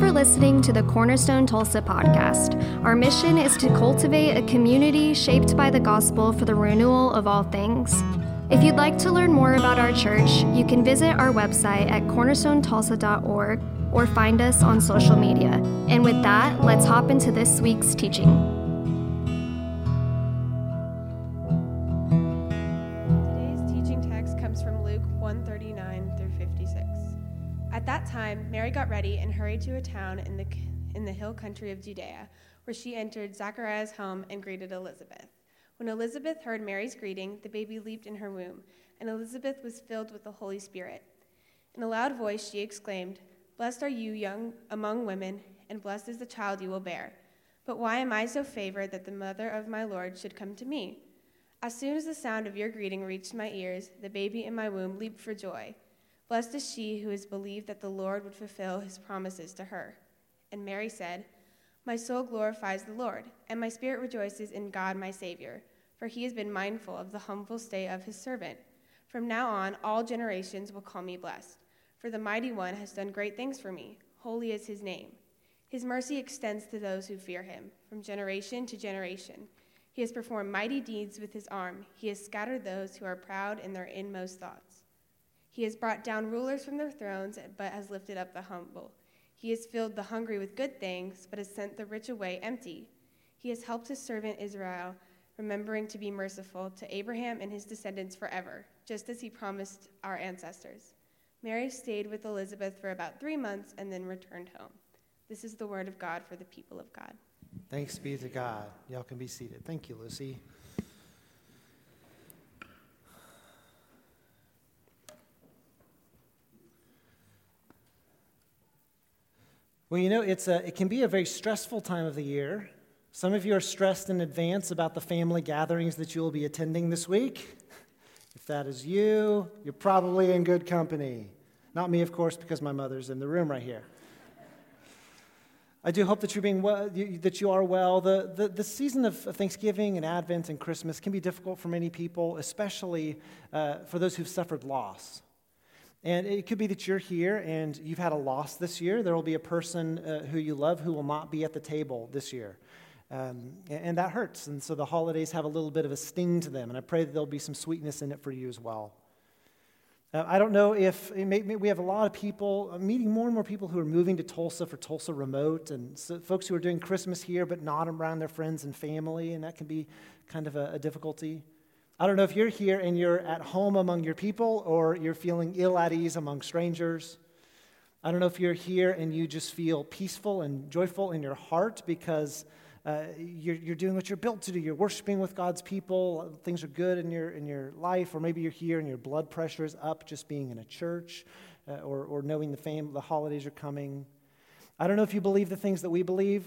for listening to the Cornerstone Tulsa podcast. Our mission is to cultivate a community shaped by the gospel for the renewal of all things. If you'd like to learn more about our church, you can visit our website at cornerstonetulsa.org or find us on social media. And with that, let's hop into this week's teaching. To a town in the, in the hill country of Judea, where she entered Zechariah's home and greeted Elizabeth. When Elizabeth heard Mary's greeting, the baby leaped in her womb, and Elizabeth was filled with the Holy Spirit. In a loud voice, she exclaimed, Blessed are you young among women, and blessed is the child you will bear. But why am I so favored that the mother of my Lord should come to me? As soon as the sound of your greeting reached my ears, the baby in my womb leaped for joy. Blessed is she who has believed that the Lord would fulfill his promises to her. And Mary said, My soul glorifies the Lord, and my spirit rejoices in God my Savior, for he has been mindful of the humble state of his servant. From now on, all generations will call me blessed, for the mighty one has done great things for me. Holy is his name. His mercy extends to those who fear him, from generation to generation. He has performed mighty deeds with his arm. He has scattered those who are proud in their inmost thoughts. He has brought down rulers from their thrones, but has lifted up the humble. He has filled the hungry with good things, but has sent the rich away empty. He has helped his servant Israel, remembering to be merciful to Abraham and his descendants forever, just as he promised our ancestors. Mary stayed with Elizabeth for about three months and then returned home. This is the word of God for the people of God. Thanks be to God. Y'all can be seated. Thank you, Lucy. Well, you know, it's a, it can be a very stressful time of the year. Some of you are stressed in advance about the family gatherings that you will be attending this week. If that is you, you're probably in good company. Not me, of course, because my mother's in the room right here. I do hope that you're being well, that you are well. The, the, the season of Thanksgiving and Advent and Christmas can be difficult for many people, especially uh, for those who've suffered loss. And it could be that you're here and you've had a loss this year. There will be a person uh, who you love who will not be at the table this year. Um, and that hurts. And so the holidays have a little bit of a sting to them. And I pray that there'll be some sweetness in it for you as well. Uh, I don't know if may, may we have a lot of people, uh, meeting more and more people who are moving to Tulsa for Tulsa Remote, and so folks who are doing Christmas here but not around their friends and family, and that can be kind of a, a difficulty. I don't know if you're here and you're at home among your people or you're feeling ill at ease among strangers. I don't know if you're here and you just feel peaceful and joyful in your heart because uh, you're, you're doing what you're built to do. You're worshiping with God's people. Things are good in your, in your life. Or maybe you're here and your blood pressure is up just being in a church uh, or, or knowing the, fam- the holidays are coming. I don't know if you believe the things that we believe.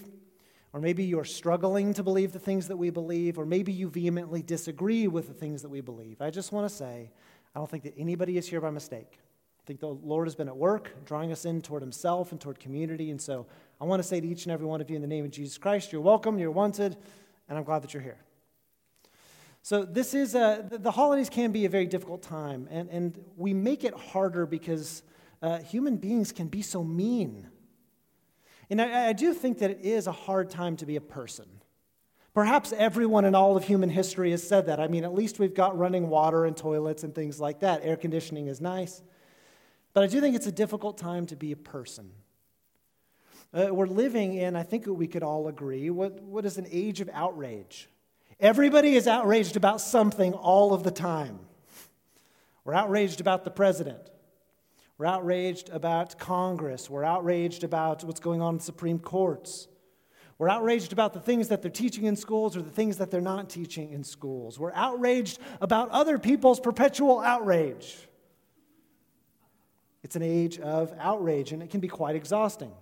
Or maybe you're struggling to believe the things that we believe, or maybe you vehemently disagree with the things that we believe. I just want to say, I don't think that anybody is here by mistake. I think the Lord has been at work, drawing us in toward Himself and toward community. And so I want to say to each and every one of you in the name of Jesus Christ, you're welcome, you're wanted, and I'm glad that you're here. So, this is a, the holidays can be a very difficult time, and, and we make it harder because uh, human beings can be so mean. And I, I do think that it is a hard time to be a person. Perhaps everyone in all of human history has said that. I mean, at least we've got running water and toilets and things like that. Air conditioning is nice. But I do think it's a difficult time to be a person. Uh, we're living in, I think we could all agree, what, what is an age of outrage. Everybody is outraged about something all of the time. We're outraged about the president. We're outraged about Congress. We're outraged about what's going on in Supreme Courts. We're outraged about the things that they're teaching in schools or the things that they're not teaching in schools. We're outraged about other people's perpetual outrage. It's an age of outrage, and it can be quite exhausting.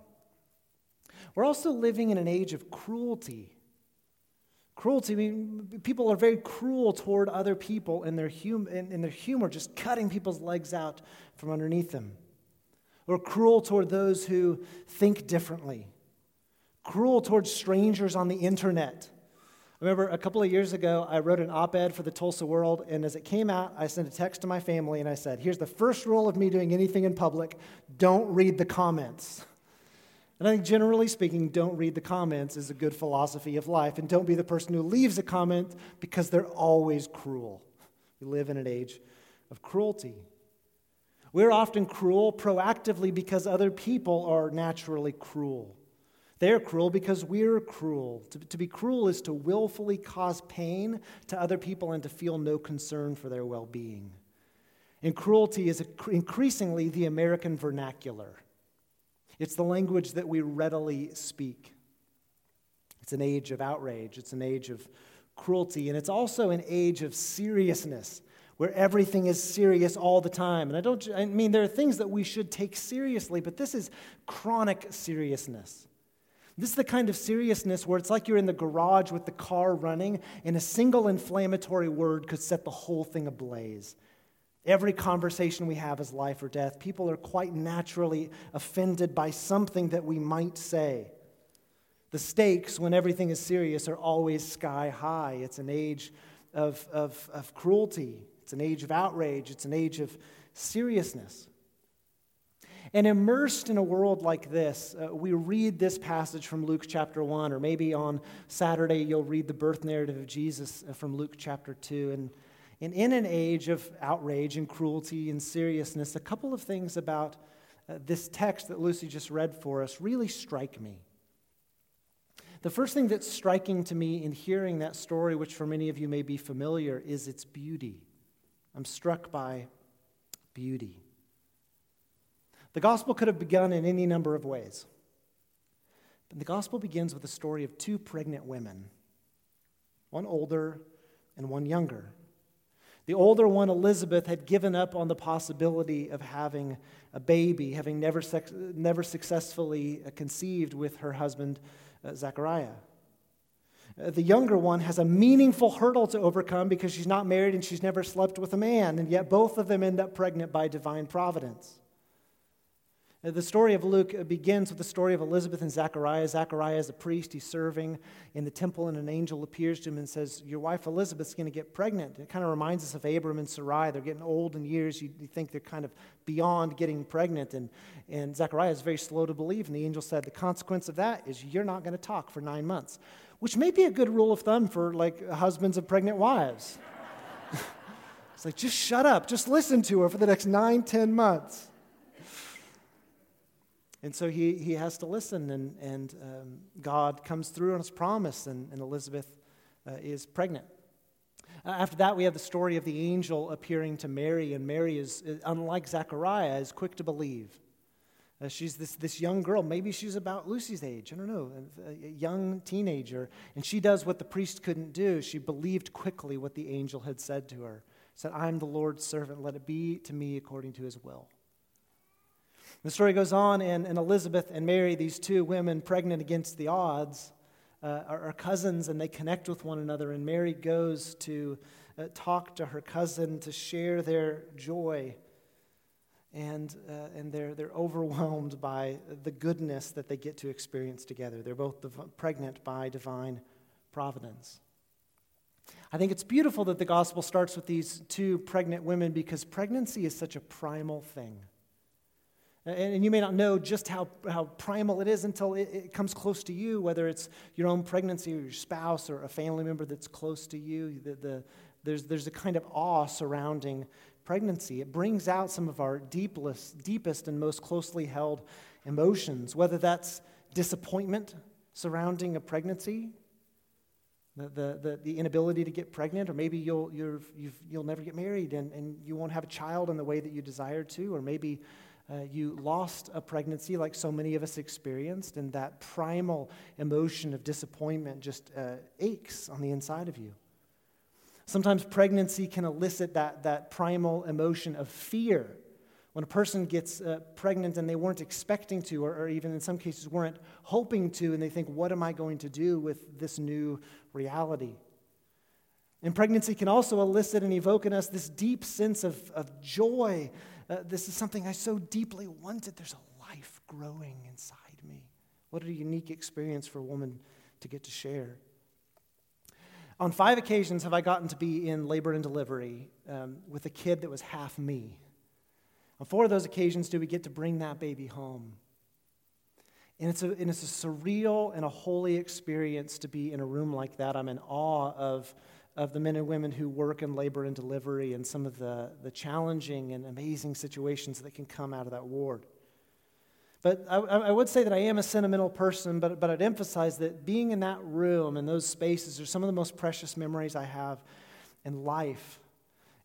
We're also living in an age of cruelty Cruelty, I mean, people are very cruel toward other people in their, hum- in, in their humor, just cutting people's legs out from underneath them. Or cruel toward those who think differently. Cruel towards strangers on the internet. I remember a couple of years ago, I wrote an op ed for the Tulsa World, and as it came out, I sent a text to my family and I said, Here's the first rule of me doing anything in public don't read the comments. And I think generally speaking, don't read the comments is a good philosophy of life. And don't be the person who leaves a comment because they're always cruel. We live in an age of cruelty. We're often cruel proactively because other people are naturally cruel. They're cruel because we're cruel. To, to, be cruel is to willfully cause pain to other people and to feel no concern for their well being. And cruelty is increasingly the American vernacular. It's the language that we readily speak. It's an age of outrage, it's an age of cruelty, and it's also an age of seriousness where everything is serious all the time. And I don't I mean there are things that we should take seriously, but this is chronic seriousness. This is the kind of seriousness where it's like you're in the garage with the car running, and a single inflammatory word could set the whole thing ablaze. Every conversation we have is life or death. People are quite naturally offended by something that we might say. The stakes, when everything is serious, are always sky high. It's an age of, of, of cruelty, it's an age of outrage, it's an age of seriousness. And immersed in a world like this, uh, we read this passage from Luke chapter 1, or maybe on Saturday you'll read the birth narrative of Jesus uh, from Luke chapter 2. And and in an age of outrage and cruelty and seriousness, a couple of things about uh, this text that Lucy just read for us really strike me. The first thing that's striking to me in hearing that story, which for many of you may be familiar, is its beauty. I'm struck by beauty. The gospel could have begun in any number of ways. But the gospel begins with a story of two pregnant women, one older and one younger. The older one, Elizabeth, had given up on the possibility of having a baby, having never, sex- never successfully conceived with her husband, uh, Zechariah. Uh, the younger one has a meaningful hurdle to overcome because she's not married and she's never slept with a man, and yet both of them end up pregnant by divine providence. Uh, the story of Luke uh, begins with the story of Elizabeth and Zechariah. Zechariah is a priest. He's serving in the temple, and an angel appears to him and says, Your wife Elizabeth's going to get pregnant. It kind of reminds us of Abram and Sarai. They're getting old in years. You, you think they're kind of beyond getting pregnant. And, and Zechariah is very slow to believe. And the angel said, The consequence of that is you're not going to talk for nine months, which may be a good rule of thumb for like husbands of pregnant wives. it's like, just shut up. Just listen to her for the next nine, ten months. And so he, he has to listen, and, and um, God comes through on his promise, and, and Elizabeth uh, is pregnant. Uh, after that, we have the story of the angel appearing to Mary, and Mary is, uh, unlike Zechariah, is quick to believe. Uh, she's this, this young girl. Maybe she's about Lucy's age. I don't know, a, a young teenager. And she does what the priest couldn't do. She believed quickly what the angel had said to her. Said, I'm the Lord's servant. Let it be to me according to his will. The story goes on, and, and Elizabeth and Mary, these two women pregnant against the odds, uh, are, are, cousins and they connect with one another. And Mary goes to uh, talk to her cousin to share their joy. And, uh, and they're, they're overwhelmed by the goodness that they get to experience together. They're both div- pregnant by divine providence. I think it's beautiful that the gospel starts with these two pregnant women because pregnancy is such a primal thing. And you may not know just how, how primal it is until it, it, comes close to you, whether it's your own pregnancy or your spouse or a family member that's close to you. The, the, there's, there's a kind of awe surrounding pregnancy. It brings out some of our deepest, deepest and most closely held emotions, whether that's disappointment surrounding a pregnancy, the, the, the, inability to get pregnant, or maybe you'll, you will never get married and, and you won't have a child in the way that you desire to, or maybe uh, you lost a pregnancy like so many of us experienced, and that primal emotion of disappointment just uh, aches on the inside of you. Sometimes pregnancy can elicit that, that primal emotion of fear. When a person gets uh, pregnant and they weren't expecting to, or, or even in some cases weren't hoping to, and they think, What am I going to do with this new reality? And pregnancy can also elicit and evoke in us this deep sense of, of joy uh, this is something I so deeply wanted. There's a life growing inside me. What a unique experience for a woman to get to share. On five occasions have I gotten to be in labor and delivery um, with a kid that was half me. On four of those occasions do we get to bring that baby home. And it's, a, and it's a surreal and a holy experience to be in a room like that. I'm in awe of, of the men and women who work in labor and delivery and some of the, the challenging and amazing situations that can come out of that ward. But I, I, would say that I am a sentimental person, but, but I'd emphasize that being in that room and those spaces are some of the most precious memories I have in life.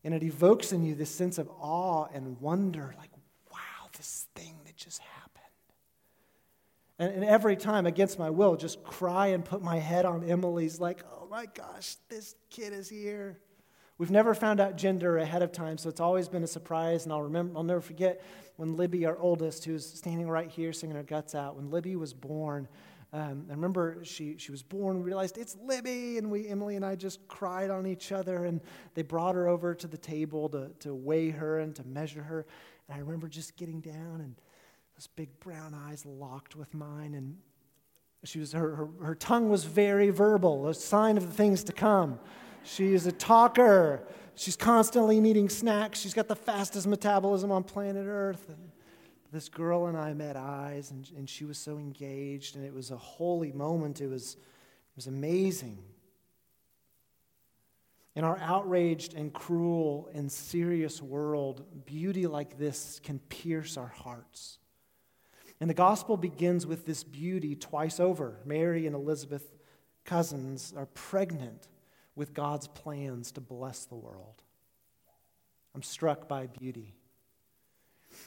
And it evokes in you this sense of awe and wonder like, wow, this thing that just happened. And, and every time, against my will, just cry and put my head on Emily's, like, oh my gosh, this kid is here. We've never found out gender ahead of time, so it's always been a surprise. And I'll remember, I'll never forget when Libby, our oldest, who's standing right here singing her guts out, when Libby was born. Um, I remember she, she was born, we realized it's Libby, and we, Emily and I just cried on each other, and they brought her over to the table to, to weigh her and to measure her. And I remember just getting down, and those big brown eyes locked with mine, and she was, her, her, her tongue was very verbal, a sign of the things to come. She is a talker. She's constantly needing snacks. She's got the fastest metabolism on planet Earth. And this girl and I met eyes, and, and she was so engaged, and it was a holy moment. It was, it was amazing. In our outraged and cruel and serious world, beauty like this can pierce our hearts. And the gospel begins with this beauty twice over. Mary and Elizabeth, cousins, are pregnant with God's plans to bless the world. I'm struck by beauty.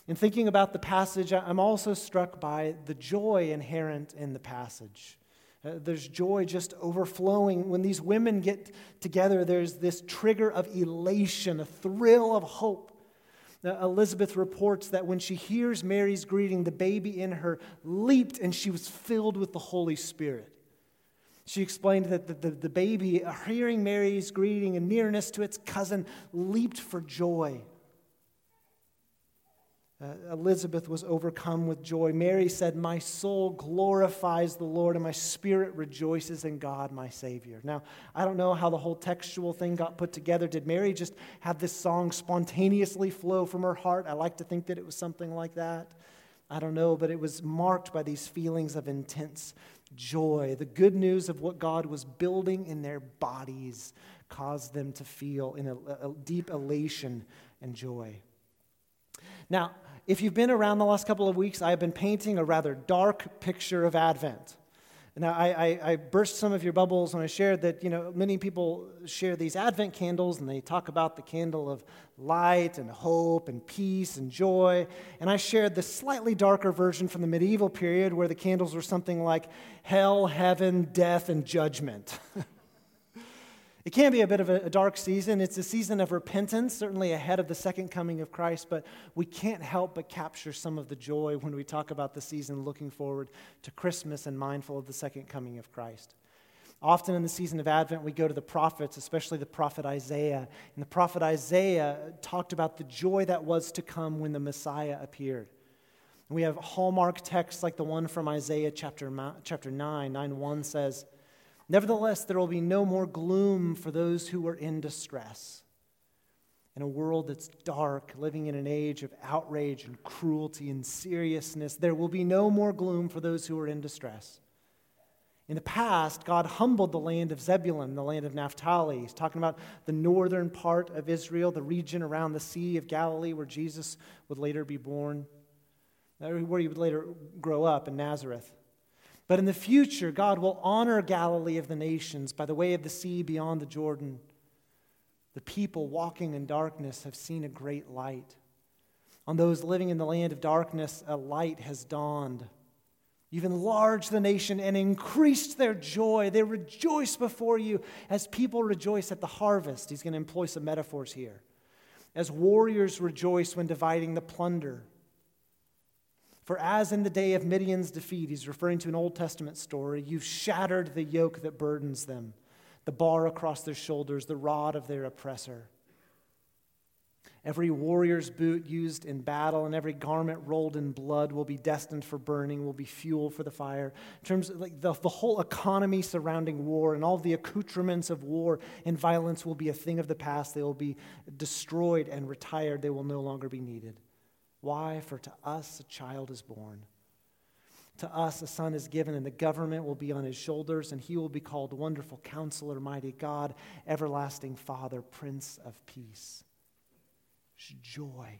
In thinking about the passage, I'm also struck by the joy inherent in the passage. Uh, there's joy just overflowing. When these women get together, there's this trigger of elation, a thrill of hope. Elizabeth reports that when she hears Mary's greeting, the baby in her leaped and she was filled with the Holy Spirit. She explained that the, the, the, baby, hearing Mary's greeting and nearness to its cousin, leaped for joy. Uh, Elizabeth was overcome with joy. Mary said, My soul glorifies the Lord, and my spirit rejoices in God, my Savior. Now, I don't know how the whole textual thing got put together. Did Mary just have this song spontaneously flow from her heart? I like to think that it was something like that. I don't know, but it was marked by these feelings of intense joy. The good news of what God was building in their bodies caused them to feel in a, a deep elation and joy. Now, if you've been around the last couple of weeks, I've been painting a rather dark picture of Advent. Now, I, I, I, burst some of your bubbles when I shared that, you know, many people share these Advent candles and they talk about the candle of light and hope and peace and joy. And I shared the slightly darker version from the medieval period where the candles were something like hell, heaven, death, and judgment. It can be a bit of a, dark season. It's a season of repentance, certainly ahead of the second coming of Christ, but we can't help but capture some of the joy when we talk about the season looking forward to Christmas and mindful of the second coming of Christ. Often in the season of Advent, we go to the prophets, especially the prophet Isaiah. And the prophet Isaiah talked about the joy that was to come when the Messiah appeared. And we have hallmark texts like the one from Isaiah chapter, chapter 9. 9 1 says, Nevertheless, there will be no more gloom for those who are in distress. In a world that's dark, living in an age of outrage and cruelty and seriousness, there will be no more gloom for those who are in distress. In the past, God humbled the land of Zebulun, the land of Naphtali. He's talking about the northern part of Israel, the region around the Sea of Galilee where Jesus would later be born, where he would later grow up in Nazareth. But in the future, God will honor Galilee of the nations by the way of the sea beyond the Jordan. The people walking in darkness have seen a great light. On those living in the land of darkness, a light has dawned. You've enlarged the nation and increased their joy. They rejoice before you as people rejoice at the harvest. He's going to employ some metaphors here. As warriors rejoice when dividing the plunder. For as in the day of Midian's defeat, he's referring to an Old Testament story, you've shattered the yoke that burdens them, the bar across their shoulders, the rod of their oppressor. Every warrior's boot used in battle and every garment rolled in blood will be destined for burning, will be fuel for the fire. In terms of like the, the whole economy surrounding war and all the accoutrements of war and violence will be a thing of the past. They will be destroyed and retired. They will no longer be needed. Why? For to us a child is born. To us a son is given, and the government will be on his shoulders, and he will be called Wonderful Counselor, Mighty God, Everlasting Father, Prince of Peace. It's joy.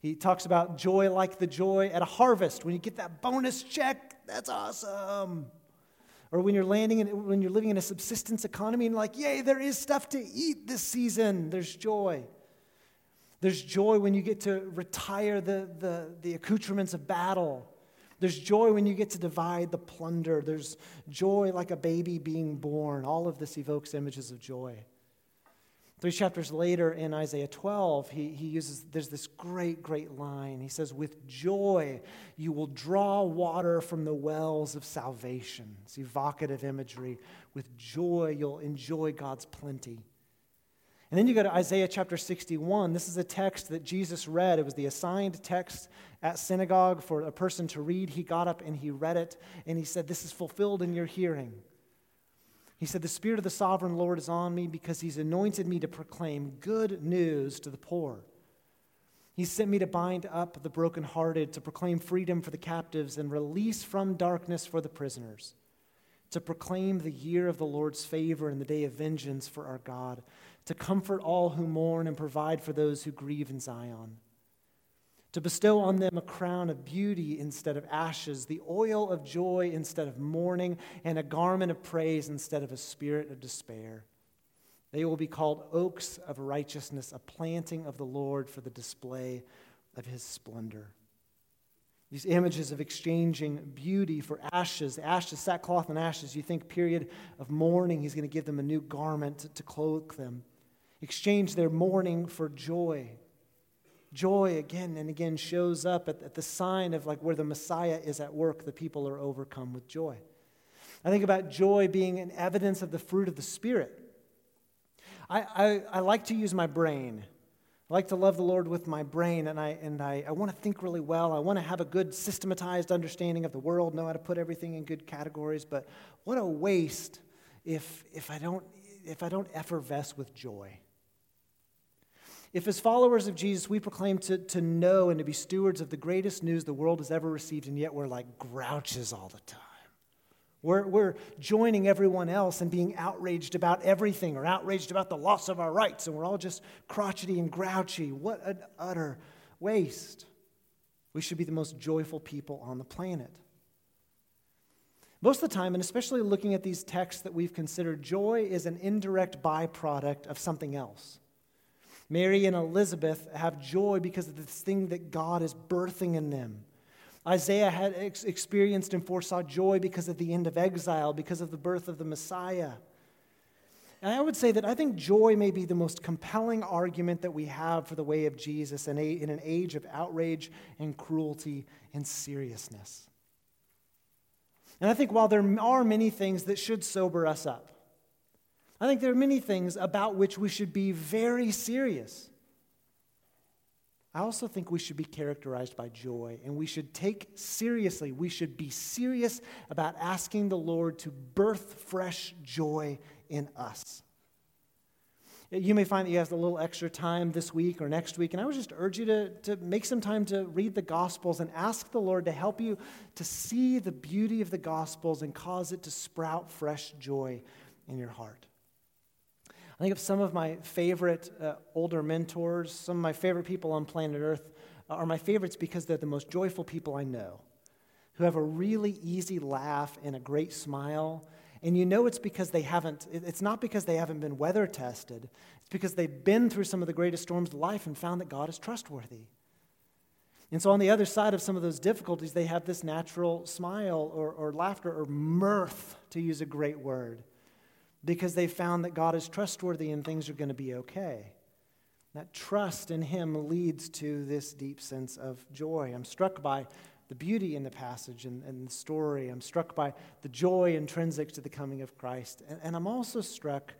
He talks about joy like the joy at a harvest. When you get that bonus check, that's awesome. Or when you're landing in, when you're living in a subsistence economy and like, yay, there is stuff to eat this season. There's joy. There's joy when you get to retire the, the, the accoutrements of battle. There's joy when you get to divide the plunder. There's joy like a baby being born. All of this evokes images of joy. Three chapters later in Isaiah 12, he, he uses, there's this great, great line. He says, With joy you will draw water from the wells of salvation. It's evocative imagery. With joy you'll enjoy God's plenty. And then you go to Isaiah chapter 61. This is a text that Jesus read. It was the assigned text at synagogue for a person to read. He got up and he read it, and he said, This is fulfilled in your hearing. He said, The Spirit of the sovereign Lord is on me because he's anointed me to proclaim good news to the poor. He sent me to bind up the brokenhearted, to proclaim freedom for the captives and release from darkness for the prisoners, to proclaim the year of the Lord's favor and the day of vengeance for our God, to comfort all who mourn and provide for those who grieve in Zion to bestow on them a crown of beauty instead of ashes, the oil of joy instead of mourning, and a garment of praise instead of a spirit of despair. They will be called oaks of righteousness, a planting of the Lord for the display of his splendor. These images of exchanging beauty for ashes, ashes, sackcloth and ashes, you think period of mourning, he's going to give them a new garment to, clothe them. Exchange their mourning for joy. Joy again and again shows up at, at the sign of like where the Messiah is at work, the people are overcome with joy. I think about joy being an evidence of the fruit of the Spirit. I, I, I, like to use my brain. I like to love the Lord with my brain, and I, and I, I want to think really well. I want to have a good systematized understanding of the world, know how to put everything in good categories. But what a waste if, if, I, don't, if I don't effervesce with joy. If, as followers of Jesus, we proclaim to, to know and to be stewards of the greatest news the world has ever received, and yet we're like grouches all the time. We're, we're joining everyone else and being outraged about everything or outraged about the loss of our rights, and we're all just crotchety and grouchy. What an utter waste. We should be the most joyful people on the planet. Most of the time, and especially looking at these texts that we've considered, joy is an indirect byproduct of something else. Mary and Elizabeth have joy because of this thing that God is birthing in them. Isaiah had ex- experienced and foresaw joy because of the end of exile, because of the birth of the Messiah. And I would say that I think joy may be the most compelling argument that we have for the way of Jesus in, a, in an age of outrage and cruelty and seriousness. And I think while there are many things that should sober us up, I think there are many things about which we should be very serious. I also think we should be characterized by joy, and we should take seriously, we should be serious about asking the Lord to birth fresh joy in us. You may find that you have a little extra time this week or next week, and I would just urge you to, to make some time to read the Gospels and ask the Lord to help you to see the beauty of the Gospels and cause it to sprout fresh joy in your heart. I think of some of my favorite uh, older mentors, some of my favorite people on planet Earth are my favorites because they're the most joyful people I know, who have a really easy laugh and a great smile. And you know it's because they haven't, it's not because they haven't been weather tested, it's because they've been through some of the greatest storms of life and found that God is trustworthy. And so, on the other side of some of those difficulties, they have this natural smile or, or laughter or mirth, to use a great word because they found that God is trustworthy and things are going to be okay. That trust in Him leads to this deep sense of joy. I'm struck by the beauty in the passage and, and the story. I'm struck by the joy intrinsic to the coming of Christ. And, and I'm also struck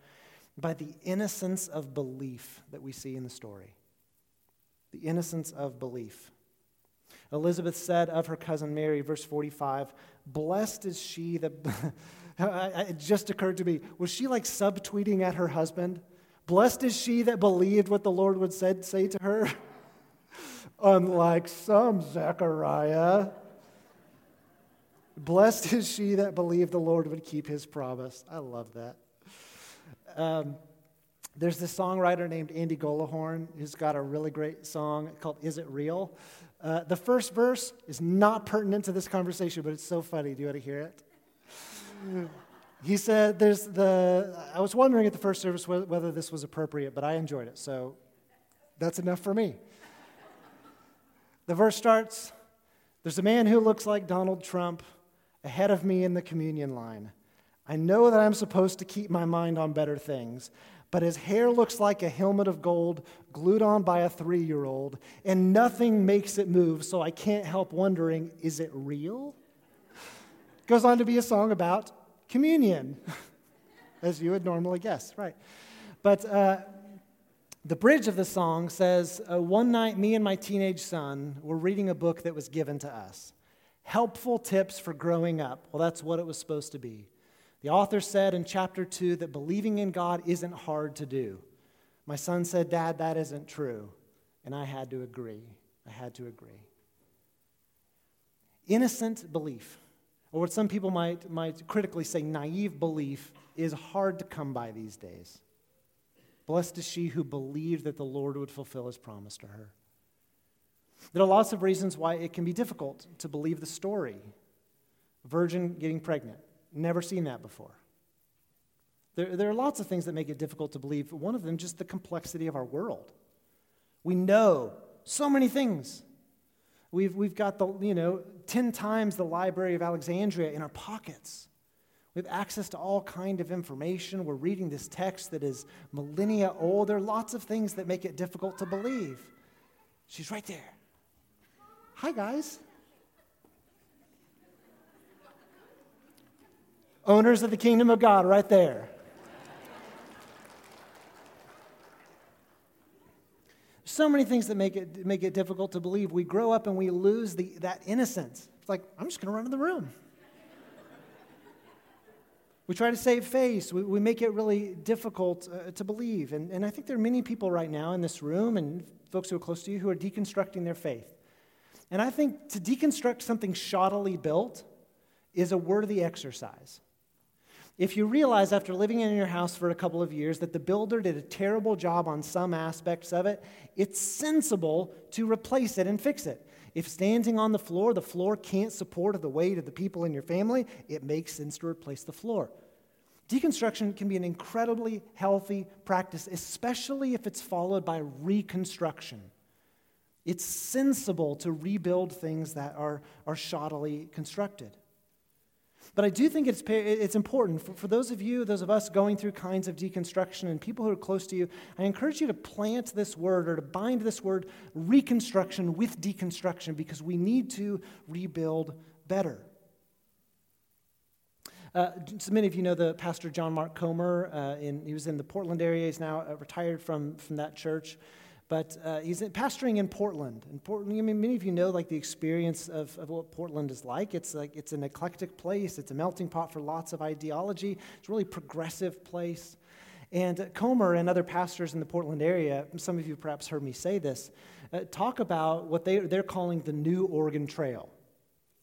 by the innocence of belief that we see in the story. The innocence of belief. Elizabeth said of her cousin Mary, verse 45, Blessed is she that. It just occurred to me was she like subtweeting at her husband? Blessed is she that believed what the Lord would said, say to her. Unlike some Zechariah. Blessed is she that believed the Lord would keep his promise. I love that. Um, there's this songwriter named Andy Gullahorn who's got a really great song called Is It Real? Uh, the first verse is not pertinent to this conversation, but it's so funny. Do you want to hear it? He said, There's the, I was wondering at the first service whether this was appropriate, but I enjoyed it, so that's enough for me. The verse starts There's a man who looks like Donald Trump ahead of me in the communion line. I know that I'm supposed to keep my mind on better things, but his hair looks like a helmet of gold glued on by a three year old, and nothing makes it move, so I can't help wondering is it real? Goes on to be a song about communion, as you would normally guess, right? But uh, the bridge of the song says uh, One night, me and my teenage son were reading a book that was given to us Helpful Tips for Growing Up. Well, that's what it was supposed to be. The author said in chapter 2 that believing in God isn't hard to do. My son said, Dad, that isn't true. And I had to agree. I had to agree. Innocent belief, or what some people might, might critically say naive belief, is hard to come by these days. Blessed is she who believed that the Lord would fulfill his promise to her. There are lots of reasons why it can be difficult to believe the story. Virgin getting pregnant. Never seen that before. There, there are lots of things that make it difficult to believe. One of them, just the complexity of our world. We know so many things. We've, we've got the, you know, 10 times the Library of Alexandria in our pockets. We have access to all kind of information. We're reading this text that is millennia old. There are lots of things that make it difficult to believe. She's right there. Hi, guys. Owners of the kingdom of God, right there. So many things that make it, make it difficult to believe. We grow up and we lose the, that innocence. It's like, I'm just going to run in the room. we try to save face. We, we make it really difficult uh, to believe. And, and I think there are many people right now in this room and folks who are close to you who are deconstructing their faith. And I think to deconstruct something shoddily built is a worthy exercise. If you realize after living in your house for a couple of years that the builder did a terrible job on some aspects of it, it's sensible to replace it and fix it. If standing on the floor, the floor can't support the weight of the people in your family, it makes sense to replace the floor. Deconstruction can be an incredibly healthy practice, especially if it's followed by reconstruction. It's sensible to rebuild things that are, are shoddily constructed. But I do think it's, it's important for, for those of you, those of us going through kinds of deconstruction and people who are close to you, I encourage you to plant this word or to bind this word reconstruction with deconstruction because we need to rebuild better. Uh, so many of you know the pastor John Mark Comer. Uh, in, he was in the Portland area. He's now uh, retired from, from that church. But uh, he's pastoring in Portland. And Portland, I mean, many of you know like the experience of, of what Portland is like. It's like it's an eclectic place. It's a melting pot for lots of ideology. It's a really progressive place. And Comer and other pastors in the Portland area, some of you perhaps heard me say this, uh, talk about what they, they're calling the New Oregon Trail.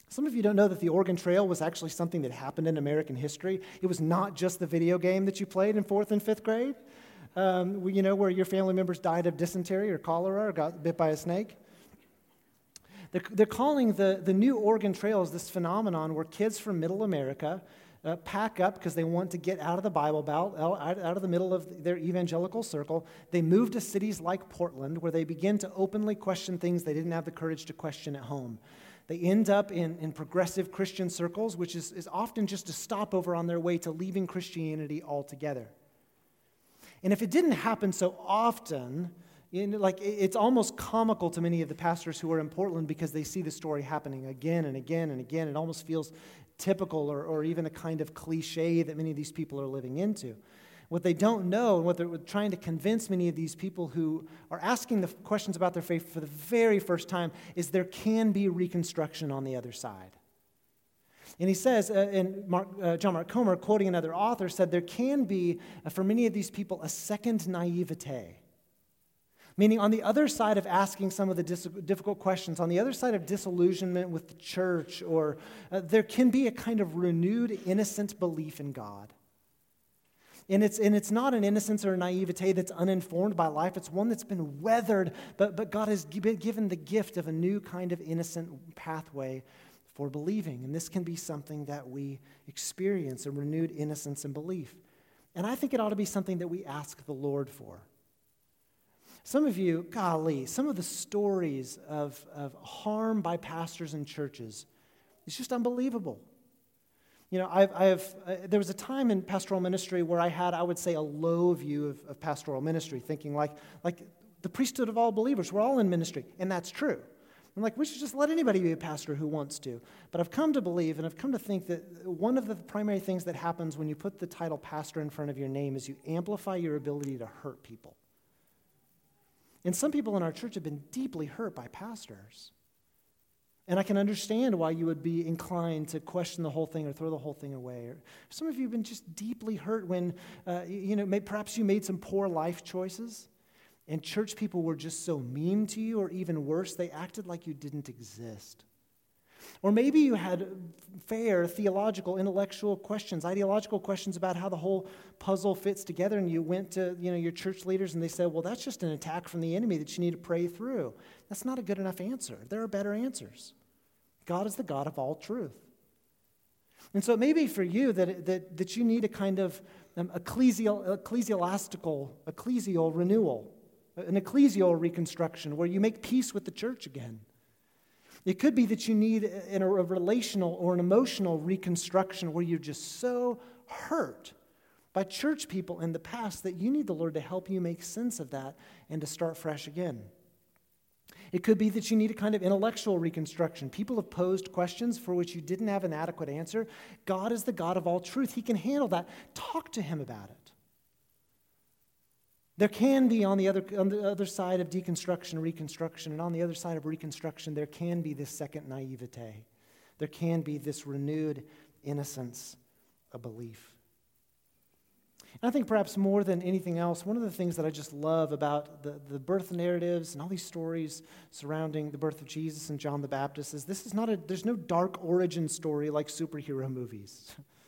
Some of you don't know that the Oregon Trail was actually something that happened in American history. It was not just the video game that you played in fourth and fifth grade um, you know, where your family members died of dysentery or cholera or got bit by a snake. They're, they're calling the, the New Oregon Trails this phenomenon where kids from middle America uh, pack up because they want to get out of the Bible Belt, out, out of the middle of their evangelical circle. They move to cities like Portland where they begin to openly question things they didn't have the courage to question at home. They end up in, in progressive Christian circles, which is, is often just a stopover on their way to leaving Christianity altogether. And if it didn't happen so often, you know, like it's almost comical to many of the pastors who are in Portland because they see the story happening again and again and again. It almost feels typical or, or even a kind of cliche that many of these people are living into. What they don't know, and what they're trying to convince many of these people who are asking the questions about their faith for the very first time, is there can be reconstruction on the other side. And he says, uh, and Mark, uh, John Mark Comer, quoting another author, said there can be, uh, for many of these people, a second naivete. Meaning, on the other side of asking some of the dis- difficult questions, on the other side of disillusionment with the church, or uh, there can be a kind of renewed, innocent belief in God. And it's, and it's not an innocence or a naivete that's uninformed by life. It's one that's been weathered, but, but God has been given the gift of a new kind of innocent pathway for believing. And this can be something that we experience a renewed innocence and belief. And I think it ought to be something that we ask the Lord for. Some of you, golly, some of the stories of, of harm by pastors and churches, it's just unbelievable. You know, I've, I've uh, there was a time in pastoral ministry where I had, I would say, a low view of, of pastoral ministry, thinking like, like the priesthood of all believers, we're all in ministry, and that's true. I'm like, we should just let anybody be a pastor who wants to. But I've come to believe and I've come to think that one of the primary things that happens when you put the title pastor in front of your name is you amplify your ability to hurt people. And some people in our church have been deeply hurt by pastors. And I can understand why you would be inclined to question the whole thing or throw the whole thing away. Or some of you have been just deeply hurt when, uh, you know, perhaps you made some poor life choices and church people were just so mean to you, or even worse, they acted like you didn't exist. Or maybe you had fair theological, intellectual questions, ideological questions about how the whole puzzle fits together, and you went to you know, your church leaders and they said, Well, that's just an attack from the enemy that you need to pray through. That's not a good enough answer. There are better answers. God is the God of all truth. And so it may be for you that, that, that you need a kind of um, ecclesial, ecclesiastical, ecclesial renewal, an ecclesial reconstruction where you make peace with the church again. It could be that you need a, relational or an emotional reconstruction where you're just so hurt by church people in the past that you need the Lord to help you make sense of that and to start fresh again. It could be that you need a kind of intellectual reconstruction. People have posed questions for which you didn't have an adequate answer. God is the God of all truth, He can handle that. Talk to Him about it. There can be on the other, on the other side of deconstruction, reconstruction, and on the other side of reconstruction, there can be this second naivete. There can be this renewed innocence of belief. And I think perhaps more than anything else, one of the things that I just love about the, the birth narratives and all these stories surrounding the birth of Jesus and John the Baptist is this is not a, there's no dark origin story like superhero movies.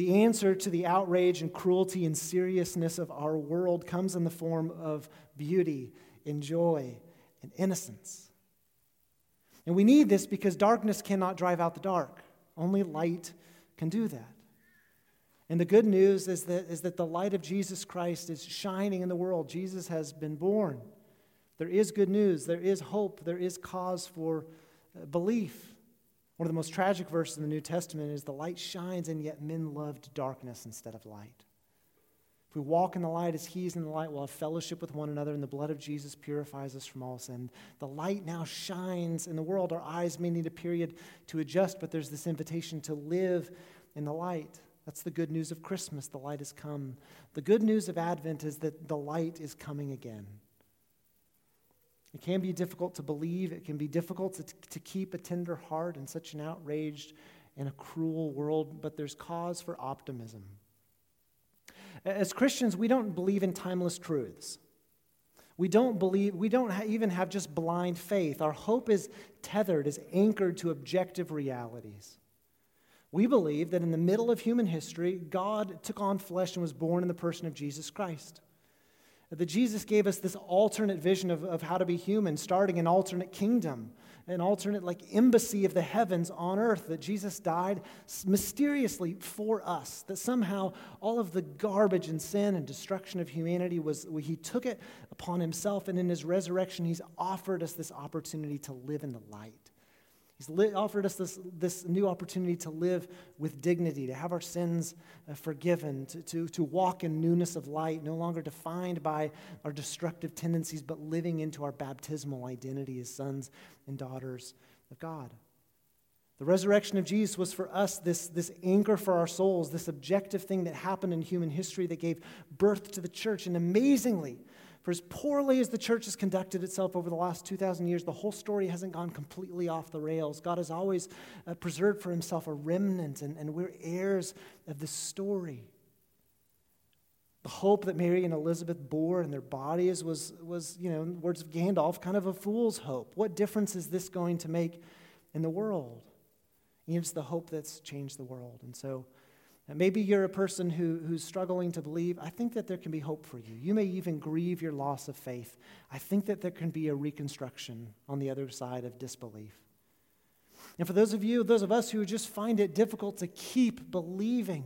The answer to the outrage and cruelty and seriousness of our world comes in the form of beauty and joy and innocence. And we need this because darkness cannot drive out the dark. Only light can do that. And the good news is that, is that the light of Jesus Christ is shining in the world. Jesus has been born. There is good news, there is hope, there is cause for uh, belief. One of the most tragic verses in the New Testament is the light shines, and yet men loved darkness instead of light. If we walk in the light as He is in the light, we'll have fellowship with one another, and the blood of Jesus purifies us from all sin. The light now shines in the world. Our eyes may need a period to adjust, but there's this invitation to live in the light. That's the good news of Christmas. The light has come. The good news of Advent is that the light is coming again. It can be difficult to believe. It can be difficult to, to keep a tender heart in such an outraged and a cruel world, but there's cause for optimism. As Christians, we don't believe in timeless truths. We don't believe, we don't ha- even have just blind faith. Our hope is tethered, is anchored to objective realities. We believe that in the middle of human history, God took on flesh and was born in the person of Jesus Christ. That Jesus gave us this alternate vision of, of how to be human, starting an alternate kingdom, an alternate like embassy of the heavens on earth. That Jesus died mysteriously for us. That somehow all of the garbage and sin and destruction of humanity was, he took it upon himself, and in his resurrection, he's offered us this opportunity to live in the light. He's offered us this, this new opportunity to live with dignity, to have our sins uh, forgiven, to, to, to walk in newness of light, no longer defined by our destructive tendencies, but living into our baptismal identity as sons and daughters of God. The resurrection of Jesus was for us this, this anchor for our souls, this objective thing that happened in human history that gave birth to the church. And amazingly, for as poorly as the church has conducted itself over the last 2,000 years, the whole story hasn't gone completely off the rails. God has always uh, preserved for himself a remnant, and, and we're heirs of this story. The hope that Mary and Elizabeth bore in their bodies was, was, you know, in words of Gandalf, kind of a fool's hope. What difference is this going to make in the world? And it's the hope that's changed the world. And so maybe you're a person who, who's struggling to believe. I think that there can be hope for you. You may even grieve your loss of faith. I think that there can be a reconstruction on the other side of disbelief. And for those of you, those of us who just find it difficult to keep believing,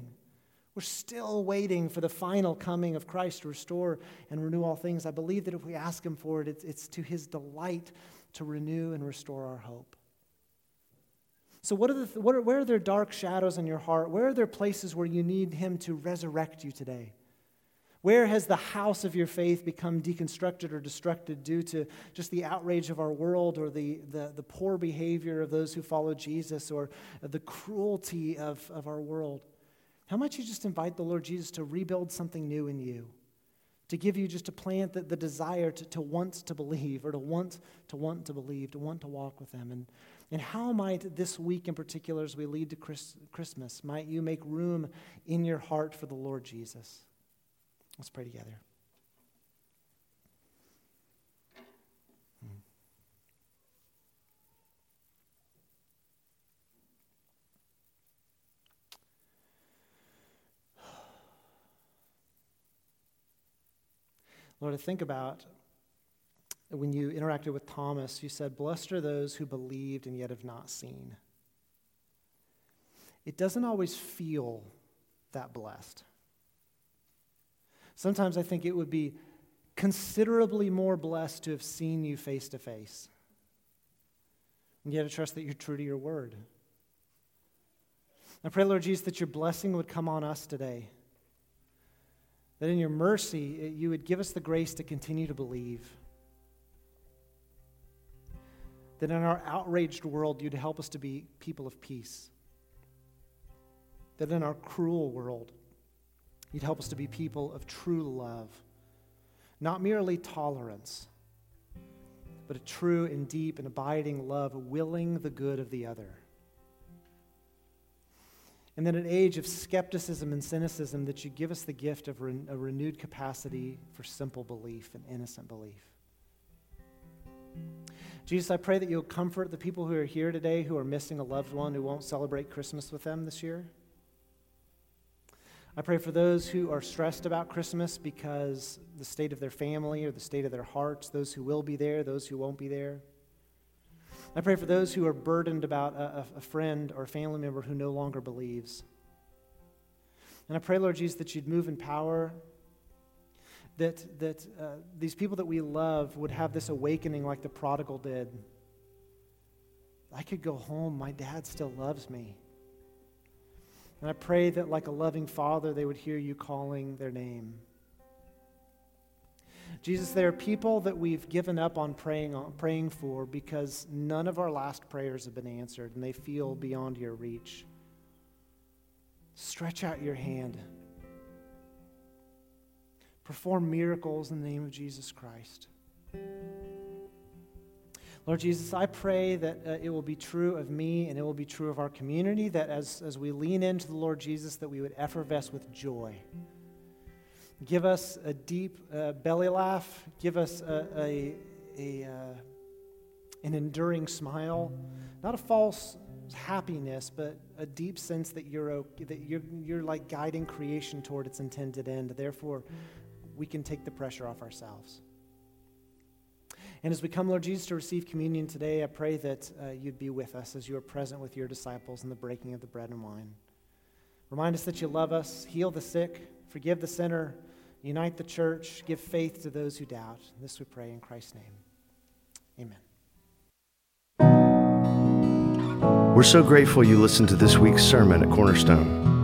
we're still waiting for the final coming of Christ to restore and renew all things. I believe that if we ask Him for it, it's, it's to His delight to renew and restore our hope. So, what are the, what are, where are there dark shadows in your heart? Where are there places where you need Him to resurrect you today? Where has the house of your faith become deconstructed or destructed due to just the outrage of our world or the, the, the poor behavior of those who follow Jesus or the cruelty of, of our world? How might you just invite the Lord Jesus to rebuild something new in you? To give you just to plant the, the desire to, to want to believe or to want to want to believe, to want to walk with Him. And, and how might this week in particular, as we lead to Chris, Christmas, might you make room in your heart for the Lord Jesus? Let's pray together. Hmm. Lord, I think about when you interacted with Thomas, you said, Blessed are those who believed and yet have not seen. It doesn't always feel that blessed. Sometimes I think it would be considerably more blessed to have seen you face to face. And yet, to trust that you're true to your word. I pray, Lord Jesus, that your blessing would come on us today. That in your mercy, you would give us the grace to continue to believe. That in our outraged world, you'd help us to be people of peace. That in our cruel world, you'd help us to be people of true love. Not merely tolerance, but a true and deep and abiding love, willing the good of the other. And then, in an age of skepticism and cynicism, that you give us the gift of re- a renewed capacity for simple belief and innocent belief. Jesus, I pray that you'll comfort the people who are here today who are missing a loved one who won't celebrate Christmas with them this year. I pray for those who are stressed about Christmas because the state of their family or the state of their hearts, those who will be there, those who won't be there. I pray for those who are burdened about a, a friend or a family member who no longer believes. And I pray, Lord Jesus, that you'd move in power, that, that uh, these people that we love would have this awakening like the prodigal did. I could go home, my dad still loves me. And I pray that, like a loving father, they would hear you calling their name. Jesus, there are people that we've given up on praying, on praying for because none of our last prayers have been answered and they feel beyond your reach. Stretch out your hand. Perform miracles in the name of Jesus Christ. Lord Jesus, I pray that uh, it will be true of me and it will be true of our community, that as, as we lean into the Lord Jesus, that we would effervesce with joy. Give us a deep uh, belly laugh. Give us a, a, a uh, an enduring smile. Not a false happiness, but a deep sense that you're, that you're, you're like guiding creation toward its intended end. Therefore, we can take the pressure off ourselves. And as we come, Lord Jesus, to receive communion today, I pray that uh, you'd be with us as you are present with your disciples in the breaking of the bread and wine. Remind us that you love us, heal the sick, forgive the sinner, unite the church, give faith to those who doubt. This we pray in Christ's name. Amen. We're so grateful you listened to this week's sermon at Cornerstone.